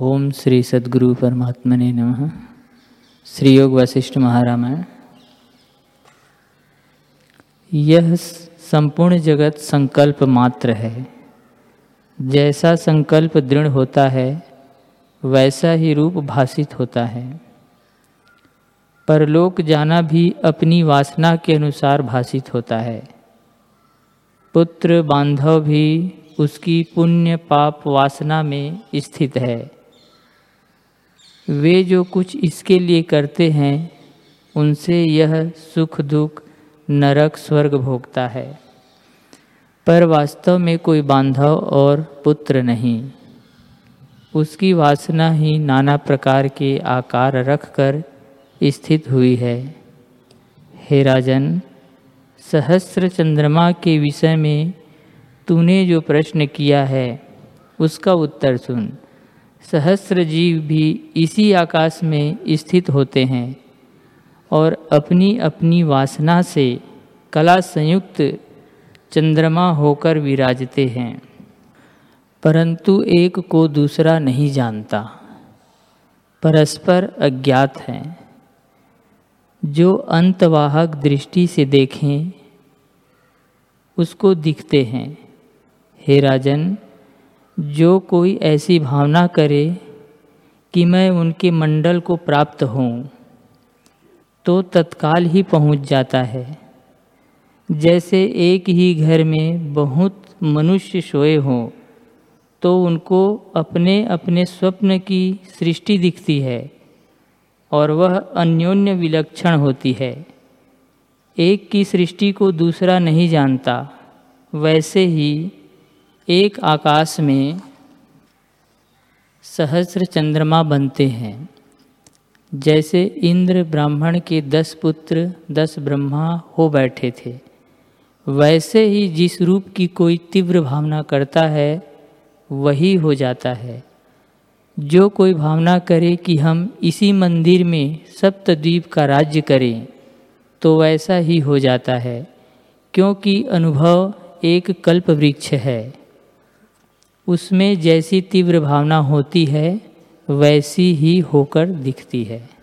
ओम श्री सद्गुरु परमात्मने नमः। श्री योग वशिष्ठ महारामायण। यह संपूर्ण जगत संकल्प मात्र है। जैसा संकल्प दृढ़ होता है, वैसा ही रूप भाषित होता है। परलोक जाना भी अपनी वासना के अनुसार भाषित होता है। पुत्र बांधव भी उसकी पुण्य पाप वासना में स्थित है। वे जो कुछ इसके लिए करते हैं, उनसे यह सुख दुख नरक स्वर्ग भोगता है। पर वास्तव में कोई बांधव और पुत्र नहीं। उसकी वासना ही नाना प्रकार के आकार रखकर स्थित हुई है। हे राजन सहस्र चंद्रमा के विषय में तूने जो प्रश्न किया है, उसका उत्तर सुन। सहस्र जीव भी इसी आकाश में स्थित होते हैं और अपनी अपनी वासना से कला संयुक्त चंद्रमा होकर विराजते हैं। परंतु एक को दूसरा नहीं जानता। परस्पर अज्ञात हैं। जो अंतवाहक दृष्टि से देखें, उसको दिखते हैं। हे राजन जो कोई ऐसी भावना करे कि मैं उनके मंडल को प्राप्त हूँ तो तत्काल ही पहुँच जाता है। जैसे एक ही घर में बहुत मनुष्य सोए हों तो उनको अपने अपने स्वप्न की सृष्टि दिखती है और वह अन्योन्य विलक्षण होती है। एक की सृष्टि को दूसरा नहीं जानता, वैसे ही एक आकाश में सहस्र चंद्रमा बनते हैं। जैसे इंद्र ब्राह्मण के दस पुत्र, दस ब्रह्मा हो बैठे थे। वैसे ही जिस रूप की कोई तीव्र भावना करता है, वही हो जाता है। जो कोई भावना करे कि हम इसी मंदिर में सप्तद्वीप का राज्य करें तो वैसा ही हो जाता है, क्योंकि अनुभव एक कल्प वृक्ष है। उसमें जैसी तीव्र भावना होती है वैसी ही होकर दिखती है।